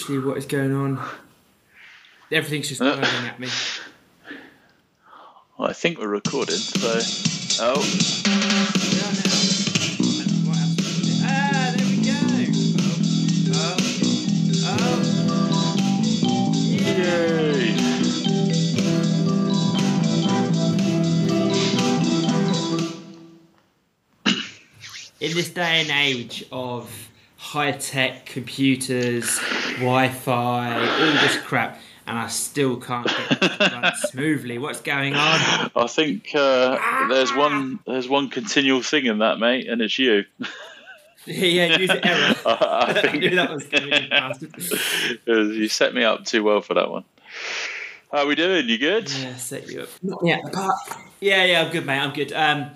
literally what is going on. Everything's just Uh. whirling at me. Well, I think we're recording, so. Oh, We are now. What? Ah, there we go. Oh, oh, oh. yay! In this day and age of high tech computers, Wi Fi, all this crap, and I still can't get it run smoothly. What's going on? I think uh, there's one there's one continual thing in that, mate, and it's you. yeah, user error. I, I I think knew that was coming, you you set me up too well for that one. How are we doing? You good? Yeah, set you up. Not yet, but yeah, yeah, I'm good, mate. I'm good. Um,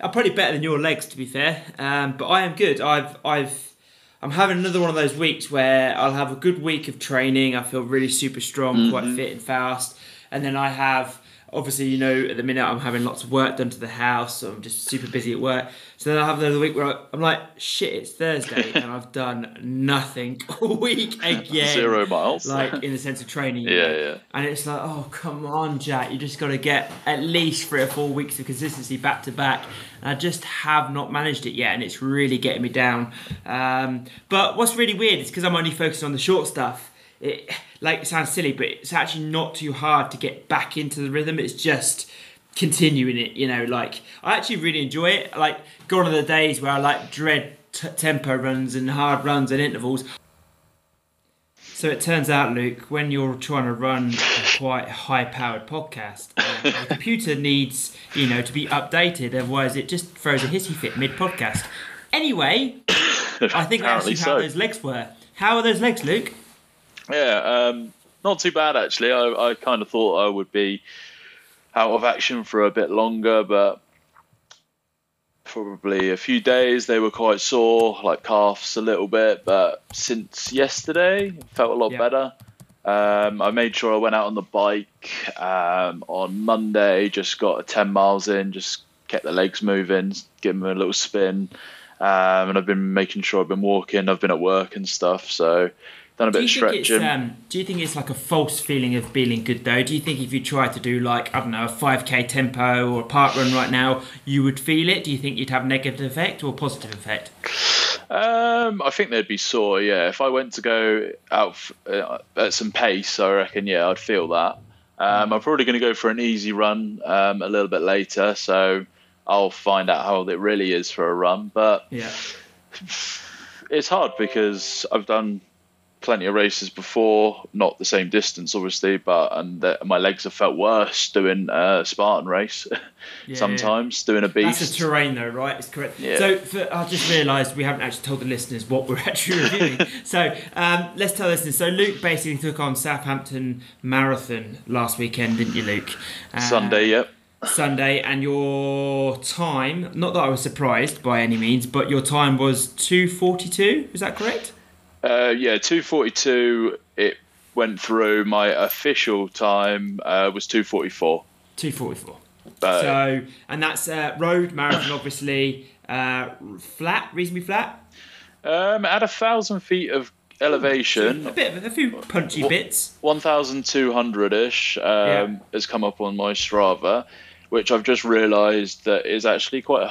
I'm probably better than your legs, to be fair. Um, but I am good. I've, I've, I'm having another one of those weeks where I'll have a good week of training. I feel really super strong, quite mm-hmm. fit and fast, and then I have. Obviously, you know, at the minute I'm having lots of work done to the house, so I'm just super busy at work. So then I have another week where I'm like, shit, it's Thursday, and I've done nothing all week again. Zero miles. Like in the sense of training. Yeah, know. yeah. And it's like, oh come on, Jack, you just got to get at least three or four weeks of consistency back to back. And I just have not managed it yet, and it's really getting me down. Um, but what's really weird is because I'm only focused on the short stuff. It like it sounds silly, but it's actually not too hard to get back into the rhythm. It's just continuing it, you know. Like I actually really enjoy it. Like gone are the days where I like dread t- tempo runs and hard runs and intervals. So it turns out, Luke, when you're trying to run a quite high-powered podcast, uh, the computer needs, you know, to be updated. Otherwise, it just throws a hissy fit mid-podcast. Anyway, I think Apparently that's how so. those legs were. How are those legs, Luke? Yeah, um, not too bad actually. I, I kind of thought I would be out of action for a bit longer, but probably a few days they were quite sore, like calves a little bit. But since yesterday, felt a lot Yeah. better. Um, I made sure I went out on the bike um, on Monday. Just got a ten miles in, just kept the legs moving, give them a little spin. Um, and I've been making sure I've been walking. I've been at work and stuff, so done a Do bit you of think it's stretching. um, do you think it's like a false feeling of feeling good though? Do you think if you try to do like I don't know a five k tempo or a park run right now, you would feel it? Do you think you'd have negative effect or positive effect? Um, I think they'd be sore. Yeah, if I went to go out f- uh, at some pace, I reckon. Yeah, I'd feel that. Um, I'm probably going to go for an easy run um, a little bit later, so I'll find out how it really is for a run. But Yeah. it's hard because I've done plenty of races before, not the same distance, obviously, but and the, my legs have felt worse doing a Spartan race. Yeah, sometimes doing a beast. That's the terrain, though, right? It's correct. Yeah. So for, I just realised we haven't actually told the listeners what we're actually reviewing. so um, let's tell the listeners. So Luke basically took on Southampton Marathon last weekend, didn't you, Luke? Uh, Sunday, yep. Sunday, and your time. Not that I was surprised by any means, but your time was two forty two. Is that correct? Uh, yeah, two forty two. It went through. My official time uh, was two forty four. Two forty four. So, and that's uh, road marathon, obviously uh, flat, reasonably flat. um, at a thousand feet of elevation. A bit, of- a few punchy bits. one thousand two hundred ish um, Yeah. has come up on my Strava, which I've just realised that is actually quite.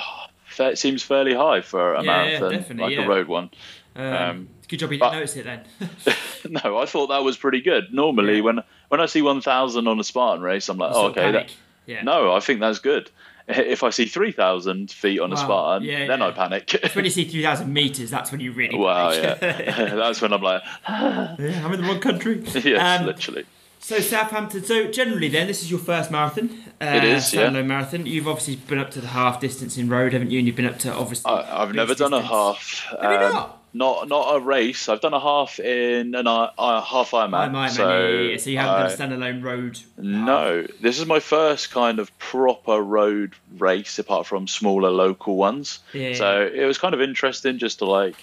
A, it seems fairly high for a Yeah, yeah, marathon, definitely, like yeah. a road one. Um, Um, good job you didn't notice it then. no, I thought that was pretty good. Normally, Yeah. when when I see one thousand on a Spartan race, I'm like, oh, okay, that, yeah. No, I think that's good. If I see 3,000 feet on a Wow. Spartan, Yeah, then. I panic. It's when you see 3,000 metres, that's when you really wow, panic. yeah. that's when I'm like, I'm in the wrong country. yes, Um, literally. So Southampton. So generally, then this is your first marathon. Uh, It is, yeah. marathon. You've obviously been up to the half distance in road, haven't you? And you've been up to obviously. I, I've big never done a half. Have you um, not? Not not a race. I've done a half in uh, half Oh, Ironman. so. So you haven't done a standalone road. No, this is my first kind of proper road race, apart from smaller local ones. Yeah. So it was kind of interesting just to like,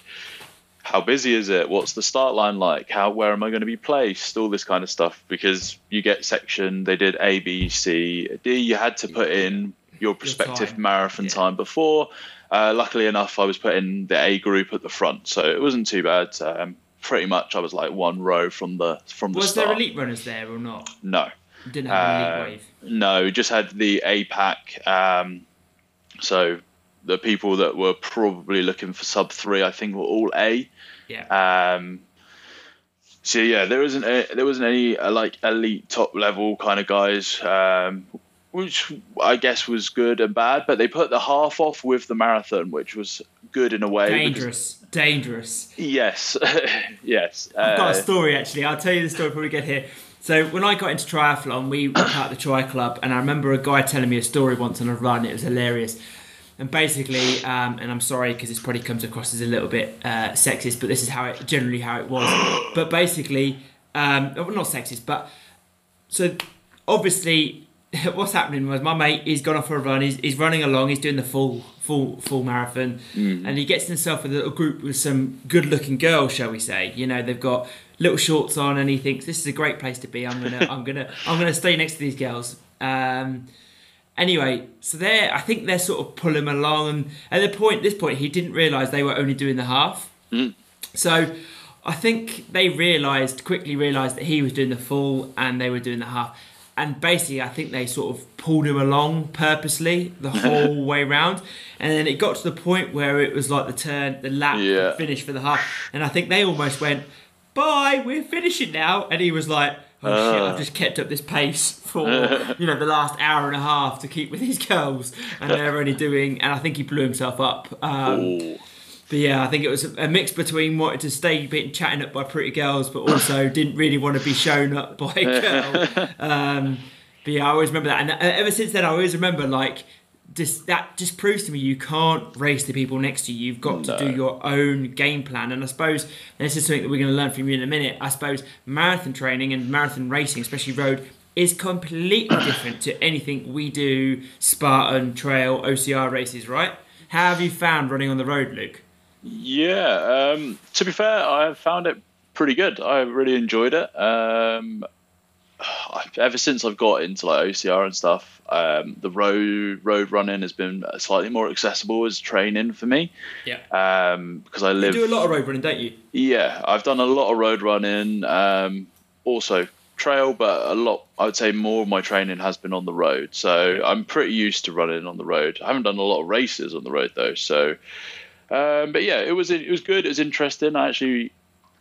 how busy is it? What's the start line like? How where am I going to be placed? All this kind of stuff because you get section. They did A, B, C, D. You had to put in your prospective time. marathon Yeah. time before. Uh, luckily enough, I was put in the A group at the front, so it wasn't too bad. Um, pretty much I was like one row from the from the Was start. there elite runners there or not? No, Didn't have Uh, elite wave. no, just had the A pack. Um, so the people that were probably looking for sub three, I think, were all A. Yeah. Um, so yeah, there wasn't a, there wasn't any uh, like elite top level kind of guys, um, which I guess was good and bad. But they put the half off with the marathon, which was good in a way. because- dangerous. Dangerous. Yes, yes. I've got Uh, a story actually. I'll tell you the story before we get here. So when I got into triathlon, we were part of the Tri Club, and I remember a guy telling me a story once on a run. It was hilarious. And basically, um, and I'm sorry because this probably comes across as a little bit uh, sexist, but this is how it generally how it was. But basically, um, well, not sexist, but so obviously, what's happening was my mate he's gone off for a run. He's, he's running along. He's doing the full full full marathon, and he gets himself with a little group with some good looking girls, shall we say? You know, they've got little shorts on, and he thinks this is a great place to be. I'm gonna I'm gonna I'm gonna stay next to these girls. Um, anyway, so they're I think they're sort of pulling him along, and at the point this point he didn't realise they were only doing the half. So I think they realised quickly realised that he was doing the full and they were doing the half. And basically, I think they sort of pulled him along purposely the whole way round. And then it got to the point where it was like the turn, the lap, the Yeah. finish for the half. And I think they almost went, "Bye, we're finishing now." And he was like, "Oh shit, I've just kept up this pace for you know the last hour and a half to keep with these girls, and they're only doing." And I think he blew himself up. Um. But yeah, I think it was a mix between wanting to stay being chatting up by pretty girls, but also didn't really want to be shown up by a girl. Um, but yeah, I always remember that, and uh, ever since then, I always remember like just that just proves to me you can't race the people next to you. You've got to do your own game plan, and I suppose and this is something that we're going to learn from you in a minute. I suppose marathon training and marathon racing, especially road. Is completely different to anything we do, Spartan, trail, OCR races, right? How have you found running on the road, Luke? Yeah. Um, to be fair, I found it pretty good. I really enjoyed it. Um, ever since I've got into like OCR and stuff, um, the road road running has been slightly more accessible as training for me. Yeah. Um, because I You live. do a lot of road running, don't you? Yeah, I've done a lot of road running, um, also trail, but a lot. I would say more of my training has been on the road, so I'm pretty used to running on the road. I haven't done a lot of races on the road though, so. Um, but yeah, it was it was good. It was interesting. I actually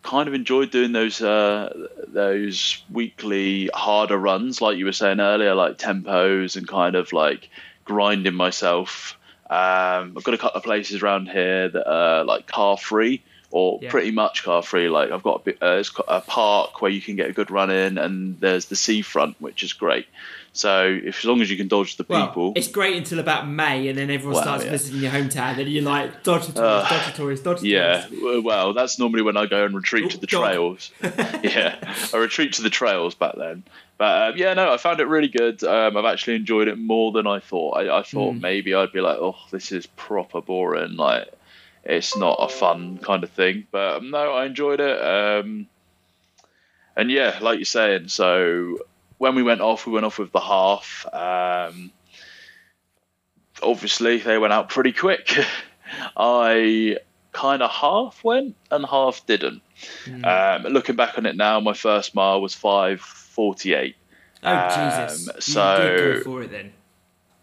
kind of enjoyed doing those uh, those weekly harder runs, like you were saying earlier, like tempos and kind of like grinding myself. Um, I've got a couple of places around here that are like car free or Yeah. pretty much car free. Like I've got a, bit, uh, it's a park where you can get a good run in, and there's the seafront, which is great. So if as long as you can dodge the Well, people, it's great until about May, and then everyone Well, starts yeah. visiting your hometown, and you're like, dodge the tourists, dodge the tourists, dodge the Yeah, tourists. w- well, that's normally when I go and retreat to Oh, the dog. trails. yeah, I retreat to the trails back then. But um, yeah, no, I found it really good. Um, I've actually enjoyed it more than I thought. I, I thought Hmm. maybe I'd be like, oh, this is proper boring. Like, it's not a fun kind of thing. But um, no, I enjoyed it. Um, and yeah, like you're saying, so when we went off, we went off with the half. Um, obviously, they went out pretty quick. I kind of half went and half didn't. Hmm. Um, looking back on it now, my first mile was five forty eight. Oh Jesus! Um, you so- did go for it then.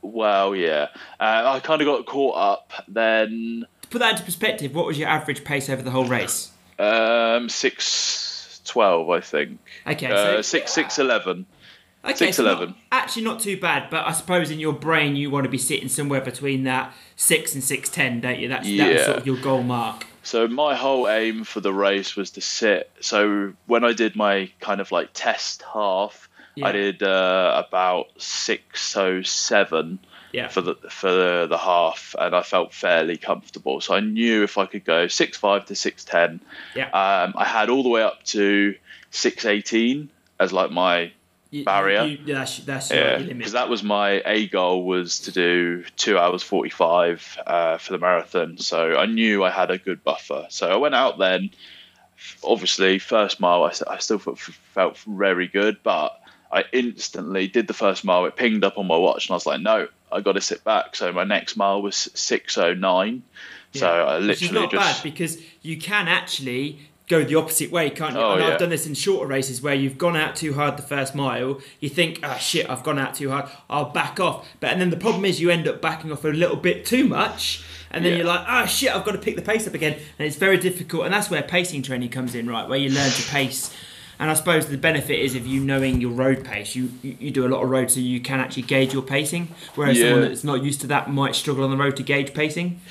Well, yeah, uh, I kind of got caught up. Then put that into perspective, what was your average pace over the whole race? um, six twelve, I think. Okay, Uh, so six six eleven. okay, so 6'11". not- actually not too bad, but I suppose in your brain you want to be sitting somewhere between that six and six ten, don't you? That's Yeah. sort of your goal mark. So my whole aim for the race was to sit. So when I did my kind of like test half, Yeah. I did uh, about six oh seven Yeah. for the for the, the half, and I felt fairly comfortable. So I knew if I could go six five to six ten. Yeah. Um, I had all the way up to six eighteen as like my You- barrier. You, yeah, that's that's your yeah, limit. because that was my a goal was to do two hours forty five uh, for the marathon. So I knew I had a good buffer. So I went out then. Obviously, first mile I, I still felt, felt very good, but I instantly did the first mile. It pinged up on my watch, and I was like, "No, I got to sit back." So my next mile was six oh nine. So. I Which is literally not just bad because you can actually go the opposite way, can't you? Oh, and yeah. I've done this in shorter races where you've gone out too hard the first mile. You think, ah, shit, I've gone out too hard. I'll back off. But and then the problem is you end up backing off a little bit too much. And then Yeah. you're like, ah, shit, I've got to pick the pace up again. And it's very difficult. And that's where pacing training comes in, right? Where you learn to pace. And I suppose the benefit is of you knowing your road pace. You, you do a lot of road, so you can actually gauge your pacing. Whereas someone that's not used to that might struggle on the road to gauge pacing.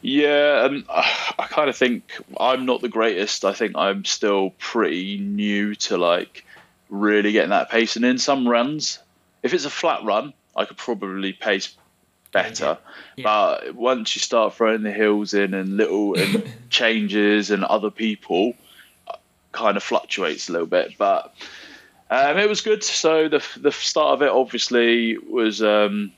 Yeah, and uh, I kind of think I'm not the greatest. I think I'm still pretty new to like really getting that pacing in. Some runs, if it's a flat run, I could probably pace better. Yeah. But once you start throwing the hills in and little and changes and other people, kind of fluctuates a little bit. But um, it was good. So the the start of it obviously was um,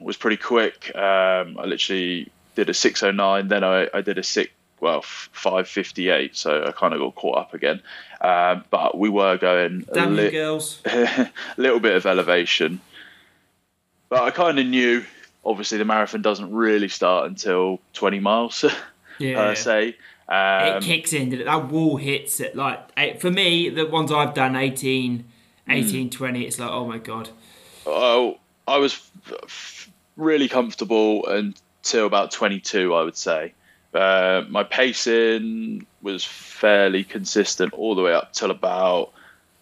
was pretty quick. Um, I literally did a 609, then I, I did a six, well, 558. So I kind of got caught up again. Um, but we were going a Damn li- girls. little bit of elevation. But I kind of knew, obviously, the marathon doesn't really start until 20 miles Yeah. per se. It Um, kicks in. didn't it? That wall hits at like eight, for me. The ones I've done 18, Hmm. 18, 20, It's like oh my god. oh, I was really comfortable until about 22, I would say. Uh, my pacing was fairly consistent all the way up till about,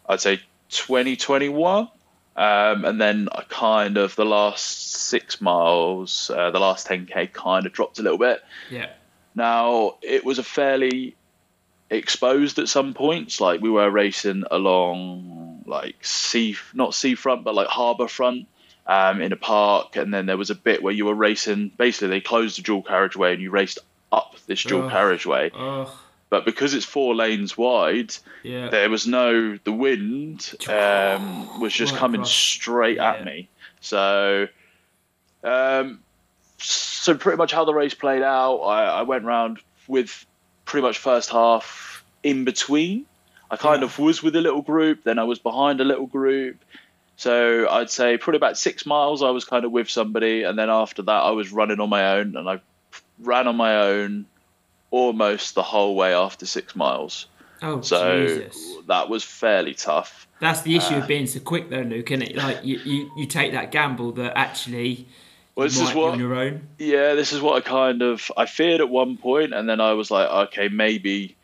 I'd say, 2021. Um, and then I kind of, the last six miles, uh, the last 10K kind of dropped a little bit. Yeah. Now it was a fairly exposed at some points. Like we were racing along like sea, not seafront, but like harbour front um, in a park, and then there was a bit where you were racing. Basically, they closed the dual carriageway and you raced up this dual Ugh. carriageway. But because it's four lanes wide, yeah. there was no the wind um, was just Right coming straight Yeah. at me. So, um, so pretty much how the race played out, I, I went round with pretty much first half in between. I kind Yeah. of was with a little group, then I was behind a little group. So I'd say probably about six miles I was kind of with somebody, and then after that I was running on my own, and I ran on my own almost the whole way after six miles. oh So Jesus. that was fairly tough. That's the issue uh, of being so quick though, Luke. Isn't it? Like you, you, you take that gamble that actually Well, this is what your own. yeah, this is what I kind of I feared at one point, and then I was like, okay, maybe.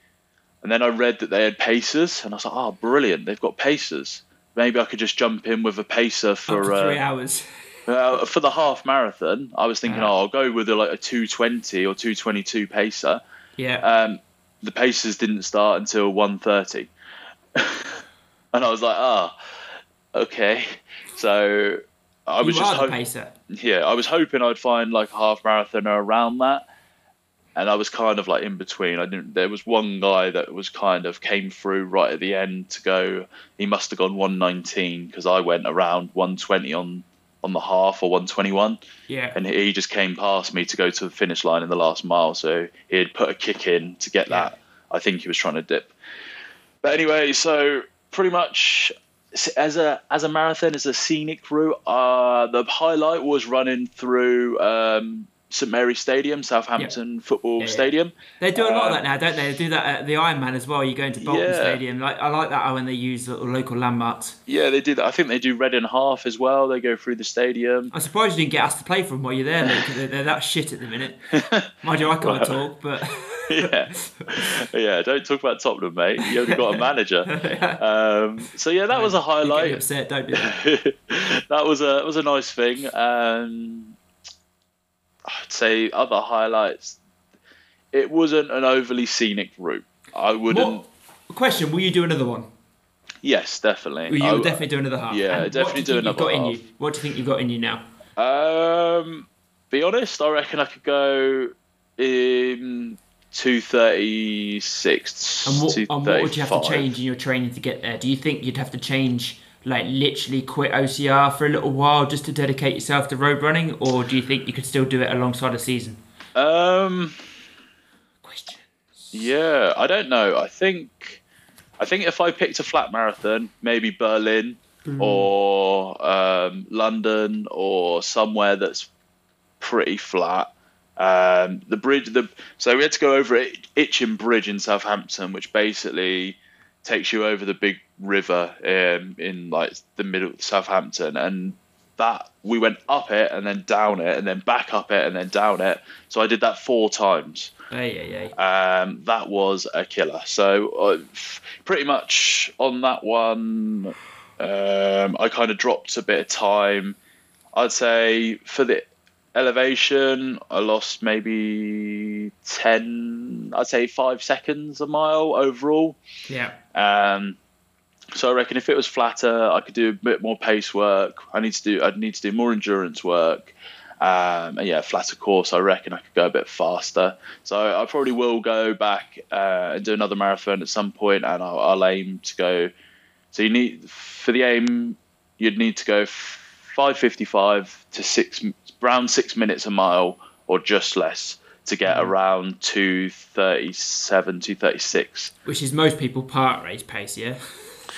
And then I read that they had pacers, and I was like, oh, brilliant, they've got pacers. Maybe I could just jump in with a pacer for three uh, hours. uh, for the half marathon. I was thinking, Yeah. oh, I'll go with a, like a two twenty or two twenty two pacer. Yeah. Um, the pacers didn't start until one thirty, and I was like, ah, okay. So I you was just are the hoping pacer. yeah, I was hoping I'd find like a half marathoner around that, and I was kind of like in between. I didn't. There was one guy that was kind of came through right at the end to go. He must have gone 119 because I went around 120 on on the half or 121, Yeah. and he just came past me to go to the finish line in the last mile. So he had put a kick in to get Yeah. that. I think he was trying to dip. But anyway, so pretty much as a as a marathon, as a scenic route, uh, the highlight was running through um, St Mary's Stadium, Southampton Football Yeah, yeah. Stadium. They do a lot of Um, that now, don't they? They do that at the Ironman as well. You go into Bolton Yeah. Stadium. Like I like that when they use local landmarks. Yeah, they did. I think they do Reading Half as well. They go through the stadium. I'm surprised you didn't get asked to play for them while you're there, Luke. they're, they're that shit at the minute. Mind you, I can't talk, but yeah, yeah. Don't talk about Tottenham, mate. You only got a manager. Um, so yeah, that was a highlight. upset. Don't do that. that was a was a nice thing. Um, I'd say other highlights. It wasn't an overly scenic route. I wouldn't. What, question: Will you do another one? Yes, definitely. Will you I- definitely do another half? yeah, And definitely do do another got in half. you? What do you think you've got in you now? Um, be honest, I reckon I could go in two thirty six. And what, and what would you have to change in your training to get there? Do you think you'd have to change, like literally quit OCR for a little while just to dedicate yourself to road running, or do you think you could still do it alongside a season? Um, Question. yeah, I don't know. I think, I think if I picked a flat marathon, maybe Berlin or um, London or somewhere that's pretty flat, Um, the bridge, the so we had to go over it, Itchen Bridge in Southampton, which basically takes you over the big river um, in like the middle of Southampton, and that we went up it and then down it and then back up it and then down it. So I did that four times. Hey, hey, hey. Um, that was a killer. So uh, pretty much on that one, um, I kind of dropped a bit of time. I'd say for the elevation, I lost maybe 10, I'd say five seconds a mile overall. Yeah. Um, so I reckon if it was flatter, I could do a bit more pace work. I need to do, I'd need to do more endurance work. Um, and yeah, flatter course, I reckon I could go a bit faster. So I probably will go back uh, and do another marathon at some point, and I'll, I'll aim to go. So you need for the aim, you'd need to go 5.55 to six, around six minutes a mile or just less to get mm. around 237, 236. Which is most people part race pace, yeah?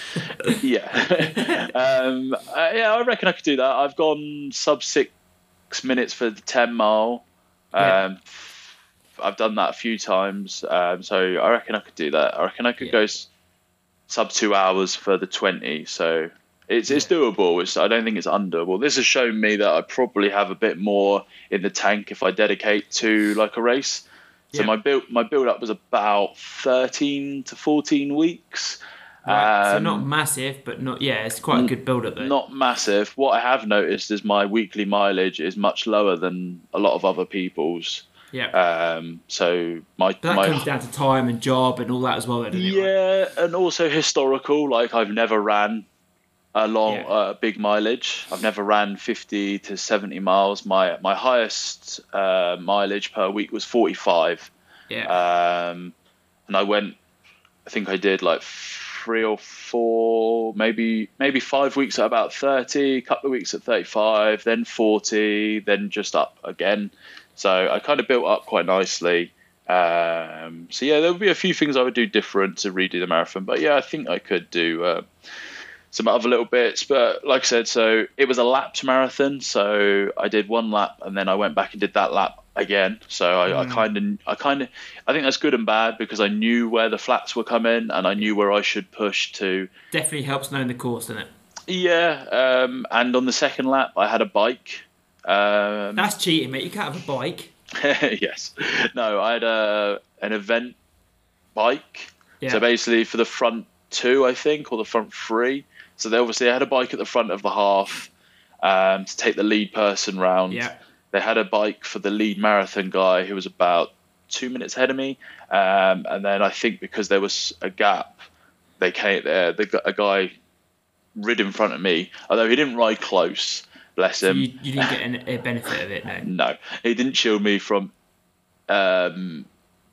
yeah. um, uh, yeah, I reckon I could do that. I've gone sub six minutes for the 10 mile. Um, yeah. I've done that a few times. Um, so I reckon I could do that. I reckon I could yeah. go sub two hours for the 20. So it's, it's doable. It's, I don't think it's undoable. This has shown me that I probably have a bit more in the tank if I dedicate to like a race. So Yeah. my build my build up was about 13 to 14 weeks. Right. so Um, not massive, but not yeah, it's quite a good build up though. not massive. What I have noticed is my weekly mileage is much lower than a lot of other people's. yeah. Um, so my but that my comes down to time and job and all that as well, doesn't it? right? yeah, and also historical. Like I've never ran a long, Yeah. uh, big mileage. I've never ran fifty to seventy miles. My my highest uh, mileage per week was forty five. Yeah. Um, and I went, I think I did like three or four, maybe maybe five weeks at about 30, a couple of weeks at 35, then 40, then just up again. So I kind of built up quite nicely. Um, so yeah, there would be a few things I would do different to redo the marathon, but yeah, I think I could do uh, some other little bits. But like I said, so it was a lapped marathon, so I did one lap and then I went back and did that lap again. So I, I kind of, I kind of, I think that's good and bad because I knew where the flats were coming and I knew where I should push to. Definitely helps knowing the course, doesn't it? Yeah, um, and on the second lap, I had a bike. Um, That's cheating, mate. You can't have a bike. yes, no, I had a an event bike. Yeah. So basically, for the front two, I think, or the front three. So they obviously had a bike at the front of the half um, to take the lead person round. Yeah. They had a bike for the lead marathon guy who was about two minutes ahead of me, um, and then I think because there was a gap, they came there. The, gu- a guy rid in front of me, although he didn't ride close. Bless So him. you, you didn't get an, a benefit of it, no. No, he didn't shield me from um,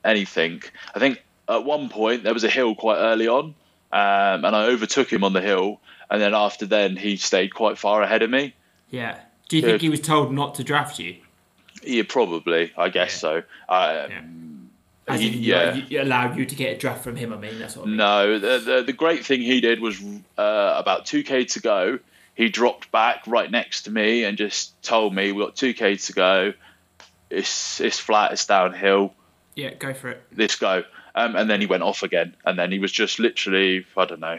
anything. I think at one point there was a hill quite early on, um, and I overtook him on the hill, and then after then he stayed quite far ahead of me. Yeah. Do you think he was told not to draft you? Yeah, probably. I guess Yeah. so. Um, Yeah. He- yeah. you allowed you to get a draft from him, I mean, that's what I mean. No, the, the the great thing he did was uh, about two k to go. He dropped back right next to me and just told me, "We got two k to go. It's it's flat. It's downhill. Yeah, go for it. let's go. Um, and then he went off again. And then he was just literally, I don't know,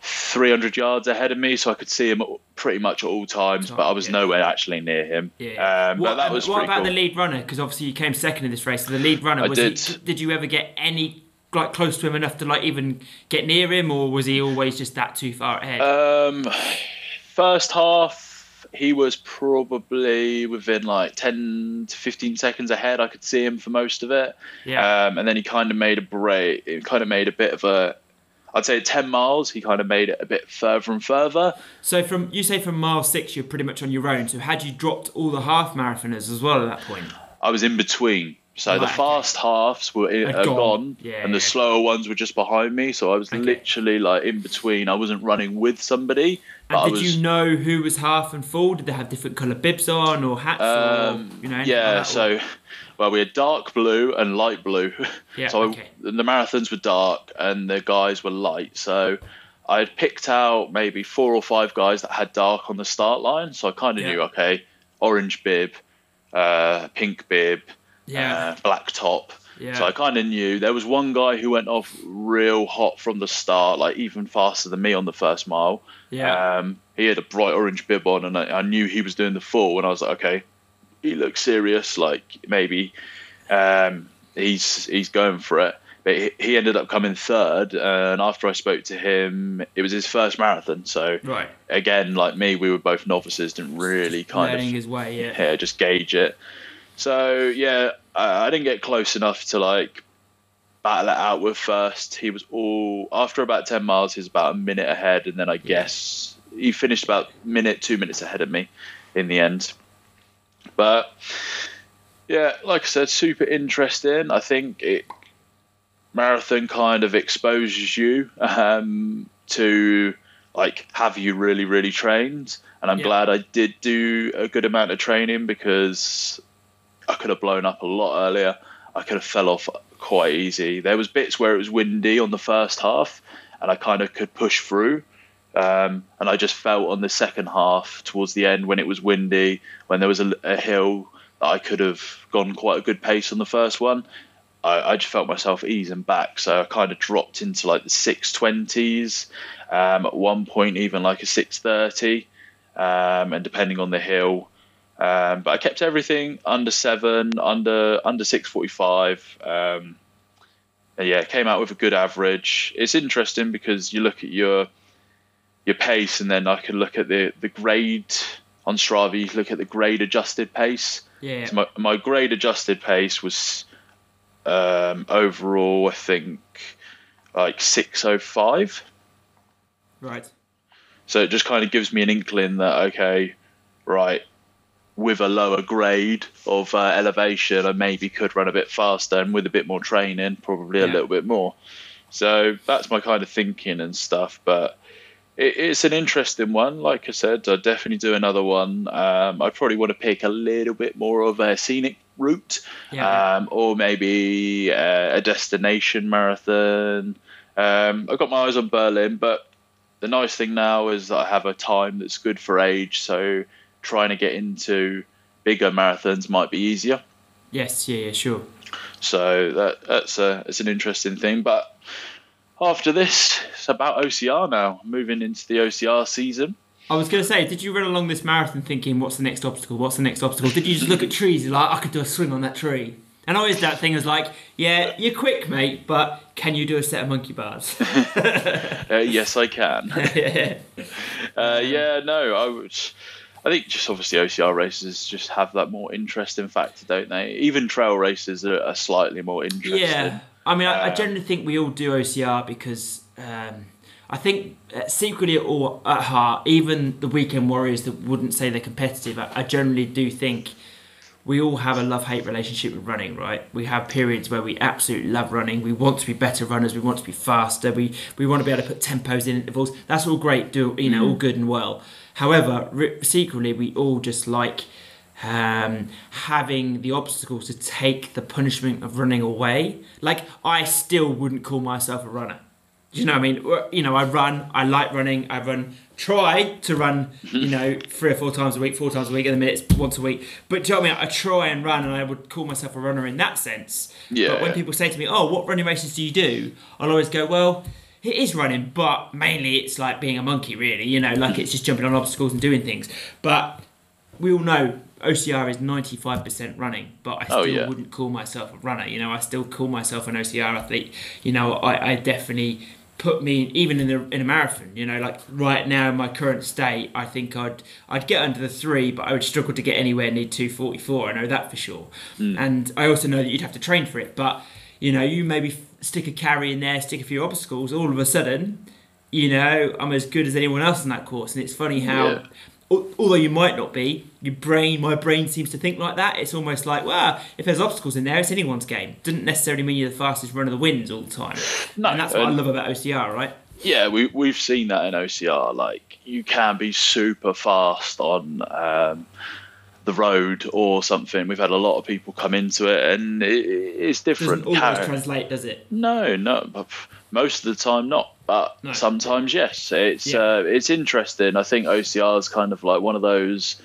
300 yards ahead of me. So I could see him pretty much at all times, but I was Yeah. nowhere actually near him. Yeah. Um, what, but that was what about cool. the lead runner? Because obviously you came second in this race. So the lead runner I was did. He, did you ever get any like close to him enough to like even get near him, or was he always just that too far ahead? Um, first half, he was probably within like 10 to 15 seconds ahead. I could see him for most of it. yeah. Um, and then he kind of made a break. It kind of made a bit of a, I'd say 10 miles. He kind of made it a bit further and further. so from you say from mile six, you're pretty much on your own. So had you dropped all the half marathoners as well at that point? I was in between. So the Right, okay. fast halves were in, gone. gone, Yeah, and the yeah. slower ones were just behind me. So I was Okay. literally like in between. I wasn't running with somebody, And did was. you know who was half and full? Did they have different colour bibs on or hats um, or you know? like yeah, so well, we had dark blue and light blue. Yeah, so I- the marathons were dark and the guys were light. So I had picked out maybe four or five guys that had dark on the start line. So I kind of Yeah. knew, okay, orange bib, uh, pink bib, Yeah. uh, black top. Yeah. So I kind of knew there was one guy who went off real hot from the start, like even faster than me on the first mile. Yeah. Um, he had a bright orange bib on, and I, I knew he was doing the full. And I was like, okay, he looks serious. Like maybe um, he's he's going for it. But he, he ended up coming third, and after I spoke to him, it was his first marathon. So right. again, like me, we were both novices, didn't really kind Learning of his way. Yeah. yeah, just gauge it. So yeah, I, I didn't get close enough to like battle it out with first. He was all after about ten miles. He was about a minute ahead, and then I guess he finished about minute two minutes ahead of me in the end. But yeah, like I said, super interesting. I think it marathon kind of exposes you um, to like have you really really trained and i'm Yeah. glad i did do a good amount of training because i could have blown up a lot earlier i could have fell off quite easy there was bits where it was windy on the first half and i kind of could push through um, and i just felt on the second half towards the end when it was windy when there was a, a hill i could have gone quite a good pace on the first one I, I just felt myself easing back, so I kind of dropped into like the six twenties. Um, at one point, even like a six thirty, um, and depending on the hill. Um, but I kept everything under seven, under under six forty five. Um, yeah, came out with a good average. It's interesting because you look at your your pace, and then I can look at the the grade on Strava. You look at the grade adjusted pace. Yeah. So my, my grade adjusted pace was um, overall, I think, like 605. Right. So it just kind of gives me an inkling that, okay, right, with a lower grade of uh, elevation, I maybe could run a bit faster and with a bit more training, probably a little bit more. So that's my kind of thinking and stuff. But it, it's an interesting one. Like I said, I'd definitely do another one. Um, I probably want to pick a little bit more of a scenic route Yeah. um, or maybe uh, a destination marathon. Um, I've got my eyes on Berlin, but the nice thing now is that I have a time that's good for age, so trying to get into bigger marathons might be easier. yes. Yeah. Yeah. Sure. So that that's a it's an interesting thing. But after this, it's about OCR now. Moving into the OCR season. I was going to say, did you run along this marathon thinking, what's the next obstacle? What's the next obstacle? Did you just look at trees and like, I could do a swing on that tree? And always that thing is like, yeah, you're quick, mate, but can you do a set of monkey bars? Uh, yes, I can. Uh, yeah, no, I would. I think just obviously OCR races just have that more interesting factor, don't they? Even trail races are, are slightly more interesting. Yeah, I mean, I, I Um, generally think we all do OCR because um, I think uh, secretly at all at heart, even the weekend warriors that wouldn't say they're competitive, I, I generally do think we all have a love hate relationship with running, right? We have periods where we absolutely love running. We want to be better runners. We want to be faster. We we want to be able to put tempos in intervals. That's all great. Do you know all good and well. However, re- secretly we all just like um, having the obstacles to take the punishment of running away. Like I still wouldn't call myself a runner. Do you know what I mean? You know, I run. I like running. I run. Try to run. You mm-hmm. know, three or four times a week, four times a week. At the minute, it's once a week. But do you know what I mean? I try and run, and I would call myself a runner in that sense. Yeah. But when people say to me, "Oh, what running races do you do?" I'll always go, "Well." It is running, but mainly it's like being a monkey, really. You know, like mm-hmm. it's just jumping on obstacles and doing things. But we all know OCR is 95% running, but I oh, still Oh, yeah. wouldn't call myself a runner. You know, I still call myself an OCR athlete. You know, I, I definitely put me even in a, in a marathon. You know, like right now in my current state, I think I'd I'd get under the three, but I would struggle to get anywhere near 244. I know that for sure. Hmm. And I also know that you'd have to train for it. But you know, you maybe stick a carry in there, stick a few obstacles. All of a sudden, you know, I'm as good as anyone else in that course. And it's funny how Yeah. al- although you might not be, your brain, my brain seems to think like that. It's almost like, well, if there's obstacles in there, it's anyone's game. Doesn't necessarily mean you're the fastest runner that wins all the time. No, and that's what I love about OCR, right? Yeah, we we've seen that in OCR. Like you can be super fast on um, the road or something. We've had a lot of people come into it, and it, it's different. Doesn't always translate, does it? No, no. Most of the time, not. But No. sometimes, yes. It's Yeah. uh, it's interesting. I think OCR is kind of like one of those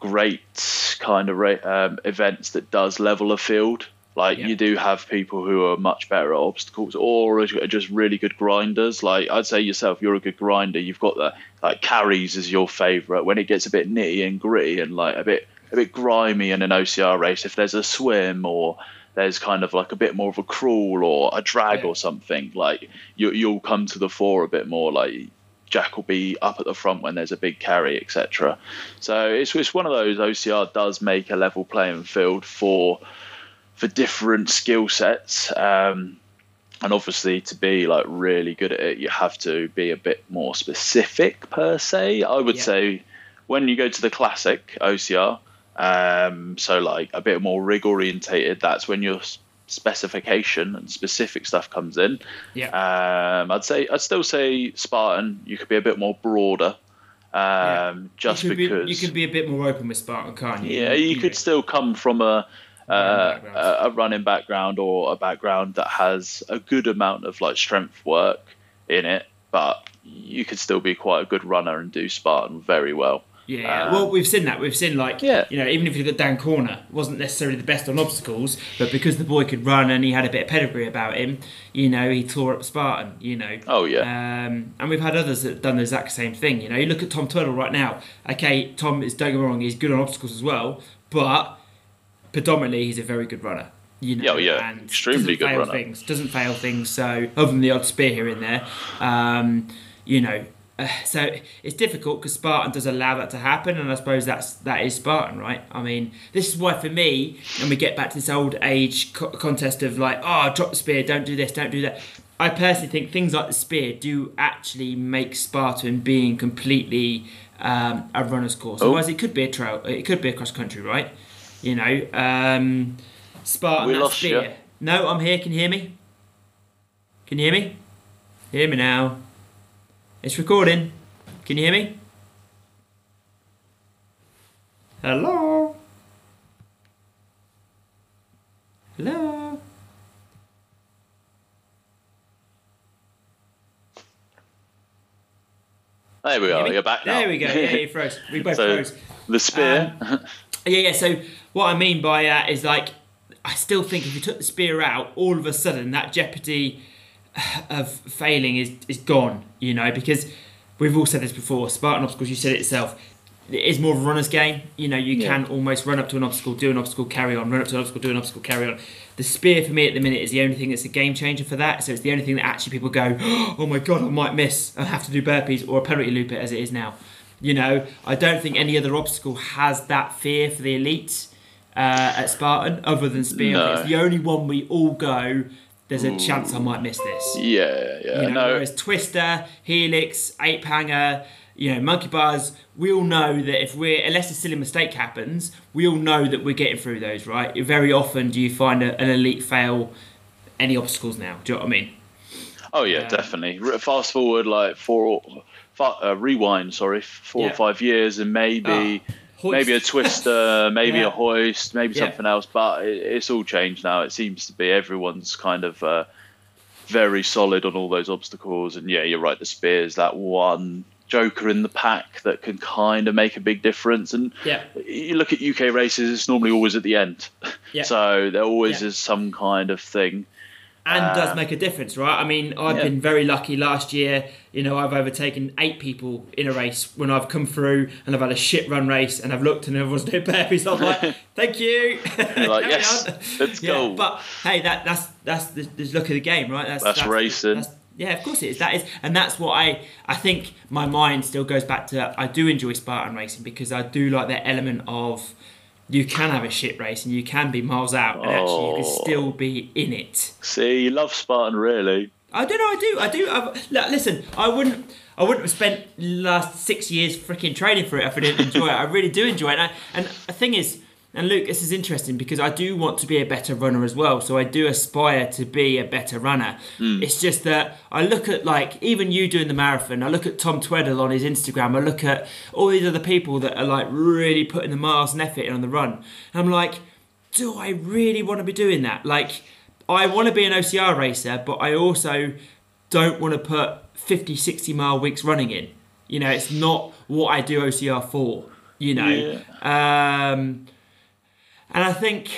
great kind of um, events that does level a field. Like Yeah. you do have people who are much better at obstacles or are just really good grinders. Like I'd say yourself, you're a good grinder. You've got the like carries as your favourite. When it gets a bit nitty and gritty and like a bit a bit grimy in an OCR race, if there's a swim or there's kind of like a bit more of a crawl or a drag Yeah. or something, like you, you'll come to the fore a bit more. Like Jack will be up at the front when there's a big carry, etc. So it's it's one of those OCR does make a level playing field for for different skill sets. Um, and obviously, to be like really good at it, you have to be a bit more specific per se. I would Yeah. say when you go to the classic OCR, um, so like a bit more rig orientated, that's when your s- specification and specific stuff comes in. Yeah. Um, I'd say I'd still say Spartan. You could be a bit more broader, um, just you could because be, you can be a bit more open with Spartan, can't you? yeah, you could still come from a uh, a, a running background or a background that has a good amount of like strength work in it, but you could still be quite a good runner and do Spartan very well. Yeah, Um, well, we've seen that. We've seen like, Yeah. you know, even if you look at Dan Corner, wasn't necessarily the best on obstacles, but because the boy could run and he had a bit of pedigree about him, you know, he tore up Spartan. You know. Oh yeah, Um, and we've had others that have done the exact same thing. You know, you look at Tom Turtle right now. Okay, Tom is don't get me wrong, he's good on obstacles as well, but predominantly he's a very good runner. You know, Yeah, yeah, and extremely doesn't good fail runner. Things doesn't fail things. So other than the odd spear here and there, um, you know. Uh, So it's difficult because Spartan does allow that to happen, and I suppose that's that is Spartan, right? I mean, this is why for me, and we get back to this old age co- contest of like, oh, drop the spear, don't do this, don't do that. I personally think things like the spear do actually make Spartan being completely um, a runner's course. Oh. Otherwise, it could be a trail, it could be a cross country, right? You know, um, Spartan. We lost spear. you. No, I'm here. Can you hear me? Can you hear me? Hear me now. It's recording. Can you hear me? Hello? Hello? there we are. You're back now. There we go. Yeah, you froze. We both So- froze. the spear. Um, yeah, yeah. So what I mean by that is like, I still think if you took the spear out, all of a sudden that jeopardy of failing is is gone. You know, because we've all said this before. Spartan obstacles. You said it yourself. It is more of a runner's game. You know, you Yeah. can almost run up to an obstacle, do an obstacle, carry on, run up to an obstacle, do an obstacle, carry on. The spear for me at the minute is the only thing that's a game changer for that. So it's the only thing that actually people go, oh my god, I might miss. I have to do burpees or a penalty loop it as it is now. You know, I don't think any other obstacle has that fear for the elites uh, at Spartan other than spear. No. It's the only one we all go. There's a chance I might miss this. yeah, yeah. You know, no, whereas Twister, Helix, Ape Hanger, you know, Monkey Bars, we all know that if we're, unless a silly mistake happens, we all know that we're getting through those, right? Very often do you find a, an elite fail any obstacles now? Do you know what I mean? Oh yeah, Um, definitely. Fast forward like four, uh, rewind. Sorry, four Yeah. or five years, and maybe Ah, hoist. maybe a twister, maybe Yeah. a hoist, maybe Yeah. something else. But it, it's all changed now. It seems to be everyone's kind of uh, very solid on all those obstacles. And yeah, you're right. The spear's that one joker in the pack that can kind of make a big difference. And Yeah. you look at UK races; it's normally always at the end. Yeah. so there always is some kind of thing. And does Uh, make a difference, right? I mean, I've yeah. been very lucky last year. You know, I've overtaken eight people in a race when I've come through and I've had a shit run race and I've looked and everyone's doing burpees. I'm like, thank you. like, yes, on. let's yeah, go. But hey, that that's that's the, the look of the game, right? That's racing. yeah, of course it is. That is, and that's what I I think my mind still goes back to. I do enjoy Spartan racing because I do like that element of you can have a shit race and you can be miles out and actually you can Oh. still be in it. See, you love Spartan, really. I don't know. I do. I do. I've, listen, I wouldn't. I wouldn't have spent the last six years freaking training for it if I didn't enjoy it. I really do enjoy it. And, I, and the thing is, and Luke, this is interesting because I do want to be a better runner as well. So I do aspire to be a better runner. It's just that I look at like even you doing the marathon. I look at Tom Tweddle on his Instagram. I look at all these other people that are like really putting the miles and effort in on the run. And I'm like, do I really want to be doing that? Like, I want to be an OCR racer, but I also don't want to put 50, 60 mile weeks running in. You know, it's not what I do OCR for. you know. Yeah. Um, and I think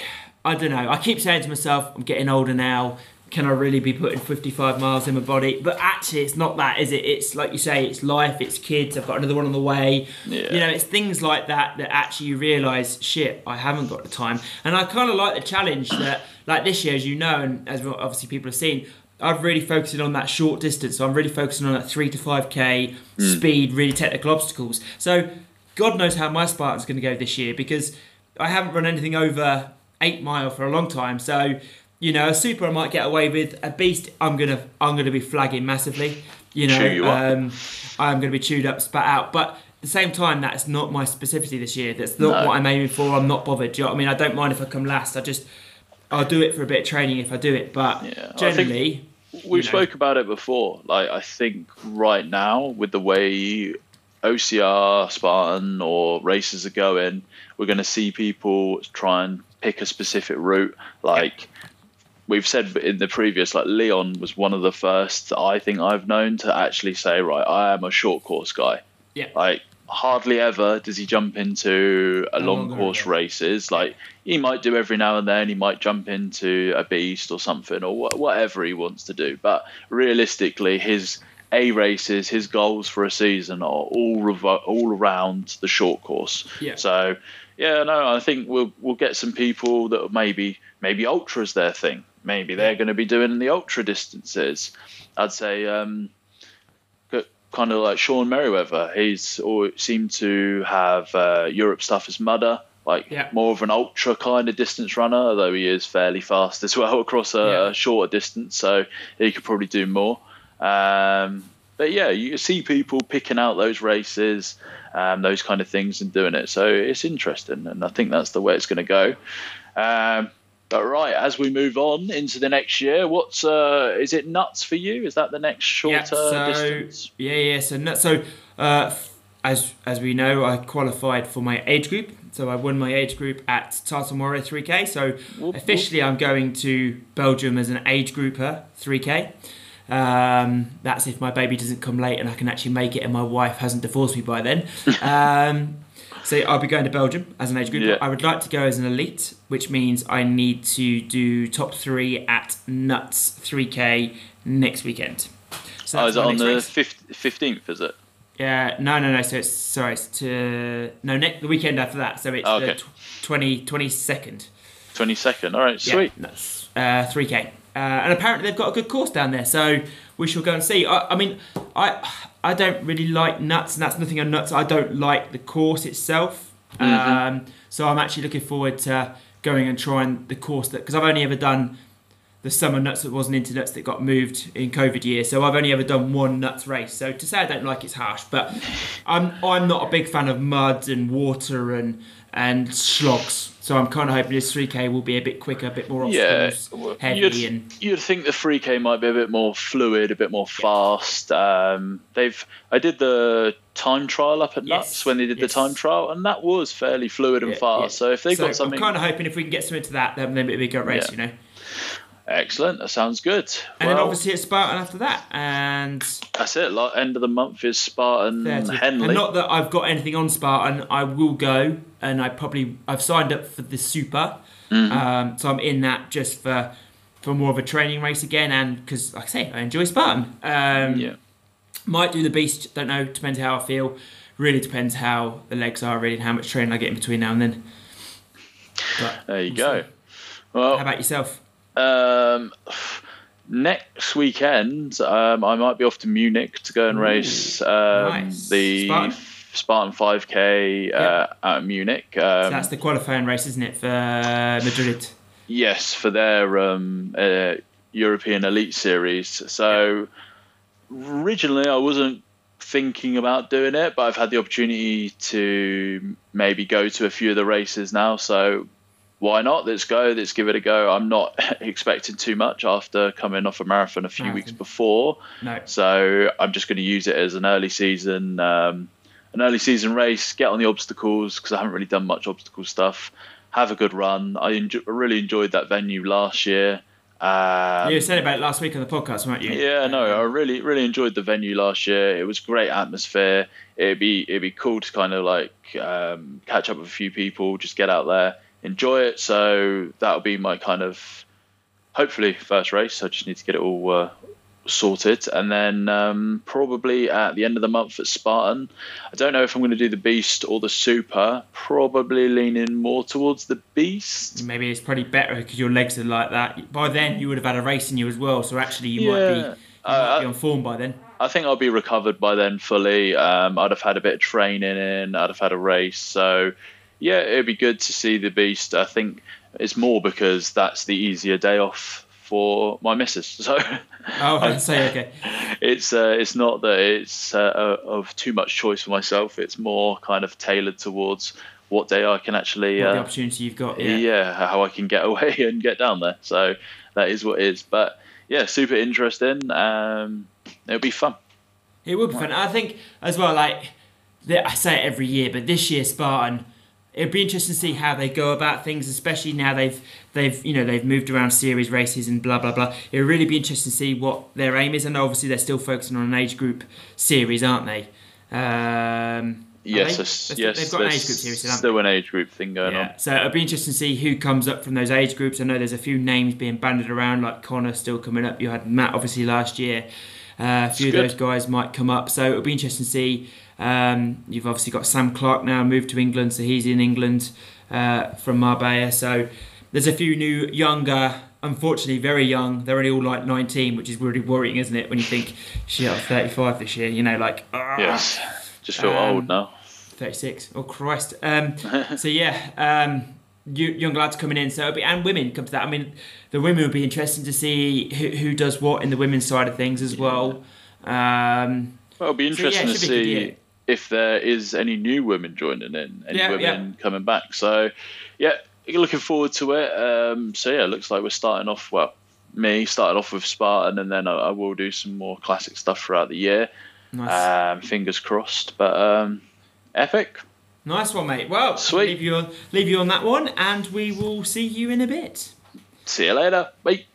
I don't know. I keep saying to myself, I'm getting older now. Can I really be putting 55 miles in my body? But actually, it's not that, is it? It's like you say, it's life, it's kids. I've got another one on the way. Yeah. You know, it's things like that that actually you realise, shit, I haven't got the time. And I kind of like the challenge that, like this year, as you know, and as obviously people have seen, I've really focused on that short distance. So I'm really focusing on that three to five k mm. speed, really technical obstacles. So God knows how my Spartan's going to go this year because I haven't run anything over eight mile for a long time. So you know, a super I might get away with. A beast, I'm gonna I'm gonna be flagging massively. You know, you um, I'm gonna be chewed up, spat out. But at the same time, that's not my specificity this year. That's not No. what I'm aiming for. I'm not bothered. Do you know what I mean? I don't mind if I come last. I just I'll do it for a bit of training if I do it. But Yeah, generally, We've you know. spoke about it before. Like I think right now, with the way OCR, Spartan, or races are going, we're going to see people try and pick a specific route. Like we've said in the previous, like Leon was one of the first I think I've known to actually say, right, I am a short course guy. yeah, Like hardly ever does he jump into a A long course races. Like he might do every now and then. He might jump into a beast or something or wha- whatever he wants to do. But realistically, his a races, his goals for a season are all revo- all around the short course. Yeah. So yeah, no, I think we'll we'll get some people that maybe maybe ultras their thing. Maybe they're going to be doing the ultra distances. I'd say. Um, kind of like Sean Merriweather. He's always seemed to have uh, Europe stuff as mudder, like Yeah. more of an ultra kind of distance runner, although he is fairly fast as well across a, Yeah. a shorter distance, so he could probably do more. Um, but yeah, you see people picking out those races, um, those kind of things, and doing it. So it's interesting, and I think that's the way it's going to go. Um, but right, as we move on into the next year, what's uh, is it nuts for you? Is that the next shorter yeah. So distance? yeah, yeah. So no- so uh, as as we know, I qualified for my age group. So I won my age group at Warrior 3K. So officially, I'm going to Belgium as an age grouper 3K. Um, that's if my baby doesn't come late and I can actually make it, and my wife hasn't divorced me by then. um, so I'll be going to Belgium as an age group. Yeah. I would like to go as an elite, which means I need to do top three at Nuts 3K next weekend. So Oh, is it on the fifteenth? Is it? Yeah, no, no, no. So it's sorry, it's to no next the weekend after that. So it's Oh, the okay. tw- 20, 22nd. Twenty second. All right, sweet. Yeah, that's uh, 3k. Uh, and apparently they've got a good course down there, so we shall go and see. I, I mean, I I don't really like nuts, and that's nothing on nuts. I don't like the course itself. Um, so I'm actually looking forward to going and trying the course that because I've only ever done the summer nuts that wasn't into nuts that got moved in COVID year. So I've only ever done one nuts race. So to say I don't like it's harsh, but I'm I'm not a big fan of mud and water and and slogs. So I'm kind of hoping this 3k will be a bit quicker, a bit more Yeah, obstacles, well, heavy, you'd, and you'd think the 3K might be a bit more fluid, a bit more fast. Um, they've I did the time trial up at Yes, Nuts when they did yes. the time trial, and that was fairly fluid and Yeah, fast. yeah. So if they've so got something I'm kind of hoping if we can get something to that, then, then it'll be a good race, Yeah. you know. Excellent, that sounds good. And then obviously it's Spartan after that, and that's it. Like, end of the month is Spartan 30th. Henley. And not that I've got anything on Spartan, I will go, and I probably I've signed up for the Super, Mm-hmm. um, so I'm in that just for for more of a training race again, and because like I say, I enjoy Spartan. Um, yeah. Might do the beast, don't know. Depends how I feel. Really depends how the legs are, really, and how much training I get in between now and then. But There you we'll go. see. Well, How about yourself? Um, next weekend, um, I might be off to Munich to go and race um, nice. the Spartan? Spartan 5K uh, out of Munich. Um, So that's the qualifying race, isn't it, for Madrid? yes, for their um, uh, European Elite Series. So originally, I wasn't thinking about doing it, but I've had the opportunity to maybe go to a few of the races now. So why not? Let's go. Let's give it a go. I'm not expecting too much after coming off a marathon a few Marathon. weeks before. No. So I'm just going to use it as an early season, um, an early season race. Get on the obstacles because I haven't really done much obstacle stuff. Have a good run. I enjo- really enjoyed that venue last year. Um, you said about it last week on the podcast, weren't you? Yeah, no, I really really enjoyed the venue last year. It was great atmosphere. It'd be it'd be cool to kind of like um, catch up with a few people, just get out there, enjoy it. So that'll be my kind of hopefully first race. I just need to get it all uh, sorted, and then um, probably at the end of the month at Spartan. I don't know if I'm going to do the Beast or the Super. Probably leaning more towards the Beast. Maybe it's probably better because your legs are like that. By then, you would have had a race in you as well, so actually, you might be. You Uh, might be on form by then. I think I'll be recovered by then fully. Um, I'd have had a bit of training in. I'd have had a race. So, yeah, it'd be good to see the beast. I think it's more because that's the easier day off for my missus. So, Oh, I'd say okay. it's uh, it's not that it's uh, of too much choice for myself. It's more kind of tailored towards what day I can actually. What the Uh, opportunity you've got. yeah. Yeah. how I can get away and get down there. So that is what it is. But yeah, super interesting. Um, it'll be fun. It would be fun. I think as well, like I say it every year, but this year Spartan, it'd be interesting to see how they go about things, especially now they've they've you know they've moved around series races and blah blah blah. It would really be interesting to see what their aim is, and obviously they're still focusing on an age group series, aren't they? Um, Yes, they? yes, They've- got an age group series, still, still an age group thing going yeah, so it'll be interesting to see who comes up from those age groups. I know there's a few names being banded around, like Connor still coming up. You had Matt obviously last year. Uh, a few of good. those guys might come up, so it'll be interesting to see. Um, you've obviously got Sam Clark now moved to England, so he's in England uh, from Marbella. So there's a few new, younger, unfortunately very young. They're only all like 19, which is really worrying, isn't it? When you think, shit, I'm 35 this year. You know, like ah. Yes, just feel Um, old now. 36. Oh Christ. Um, so yeah, um, you, young lads coming in. So it'll be, and women come to that. I mean, the women would be interesting to see who, who does what in the women's side of things as well. Um, Well, it'll be so, yeah, interesting it to should be a good see. If there is any new women joining in, any Yeah, women coming back. So yeah, looking forward to it. Um, so yeah, looks like we're starting off well. Me started off with Spartan, and then I, I will do some more classic stuff throughout the year. nice, Um, fingers crossed, but um, epic. nice one, mate. Well, Sweet. Leave you on, leave you on that one, and we will see you in a bit. See you later. Bye.